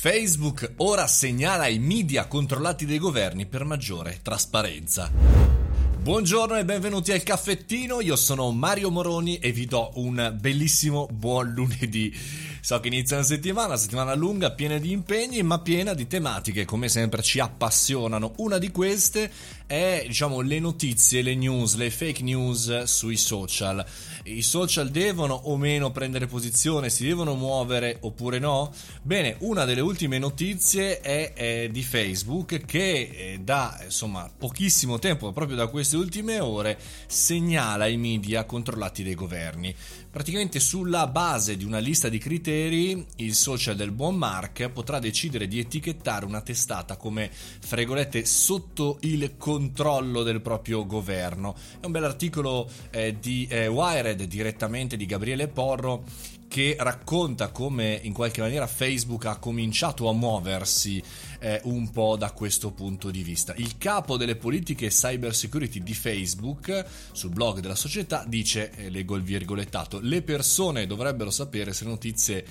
Facebook ora segnala i media controllati dai governi per maggiore trasparenza. Buongiorno e benvenuti al caffettino, io sono Mario Moroni e vi do un bellissimo buon lunedì. So che inizia una settimana, una settimana lunga, piena di impegni, ma piena di tematiche, come sempre ci appassionano. Una di queste è, diciamo, le notizie, le news, le fake news sui social. I social devono o meno prendere posizione, si devono muovere oppure no? Bene, una delle ultime notizie è, è di Facebook che eh, da insomma pochissimo tempo, proprio da queste ultime ore, segnala i media controllati dai governi. Praticamente sulla base di una lista di criteri, il social del buon Mark potrà decidere di etichettare una testata come, fregolette, sotto il controllo del proprio governo. È un bel articolo eh, di eh, Wired direttamente di Gabriele Porro che racconta come in qualche maniera Facebook ha cominciato a muoversi eh, un po' da questo punto di vista. Il capo delle politiche cyber security di Facebook sul blog della società dice, eh, leggo il virgolettato, le persone dovrebbero sapere se notizie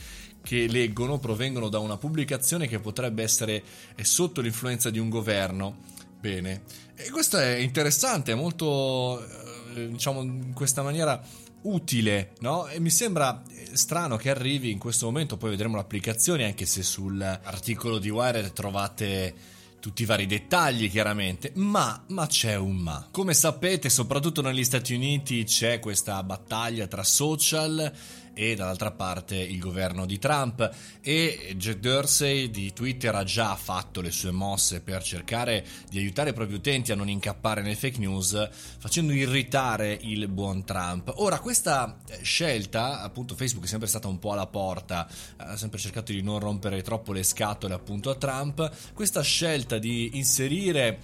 che leggono provengono da una pubblicazione che potrebbe essere eh, sotto l'influenza di un governo. Bene, e questo è interessante, è molto, eh, diciamo, in questa maniera utile, no? E mi sembra eh, strano che arrivi in questo momento, poi vedremo l'applicazione, anche se sull'articolo di Wired trovate tutti i vari dettagli chiaramente, ma, ma c'è un ma. Come sapete, soprattutto negli Stati Uniti c'è questa battaglia tra social e dall'altra parte il governo di Trump. E Jack Dorsey di Twitter ha già fatto le sue mosse per cercare di aiutare i propri utenti a non incappare nelle fake news facendo irritare il buon Trump. Ora questa scelta, appunto Facebook è sempre stata un po' alla porta, ha sempre cercato di non rompere troppo le scatole appunto a Trump, questa scelta di inserire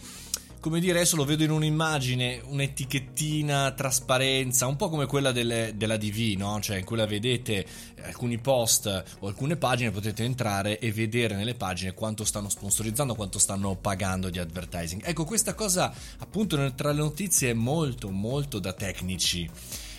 come dire, adesso lo vedo in un'immagine, un'etichettina, trasparenza, un po' come quella delle, della DV, no? Cioè, in quella vedete alcuni post o alcune pagine, potete entrare e vedere nelle pagine quanto stanno sponsorizzando, quanto stanno pagando di advertising. Ecco, questa cosa, appunto, tra le notizie è molto, molto da tecnici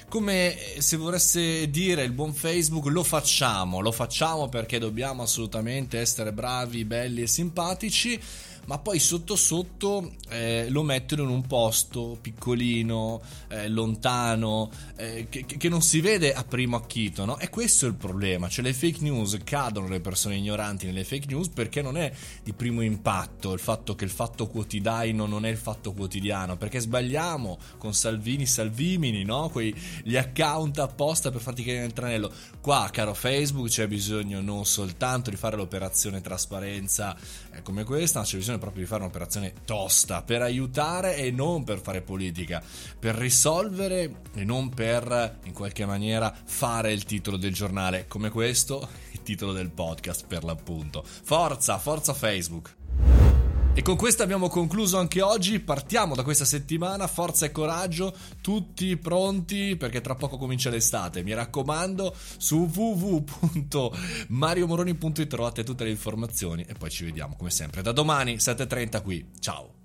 come se voresse dire il buon Facebook lo facciamo, lo facciamo perché dobbiamo assolutamente essere bravi, belli e simpatici ma poi sotto sotto eh, lo mettono in un posto piccolino, eh, lontano, eh, che, che, non si vede a primo acchito, no? E questo è il problema, cioè le fake news cadono le persone ignoranti nelle fake news perché non è di primo impatto il fatto che il fatto quotidiano non è il fatto quotidiano, perché sbagliamo con Salvini, Salvimini, no? Quei, gli account apposta per farti cadere nel tranello. Qua, caro Facebook, c'è bisogno non soltanto di fare l'operazione trasparenza eh, come questa, ma c'è bisogno proprio di fare un'operazione tosta per aiutare e non per fare politica, per risolvere e non per in qualche maniera fare il titolo del giornale come questo, il titolo del podcast per l'appunto. Forza, forza Facebook! E con questo abbiamo concluso anche oggi, partiamo da questa settimana, forza e coraggio, tutti pronti perché tra poco comincia l'estate, mi raccomando su www.mariomoroni.it trovate tutte le informazioni e poi ci vediamo come sempre da domani 7.30 qui, ciao!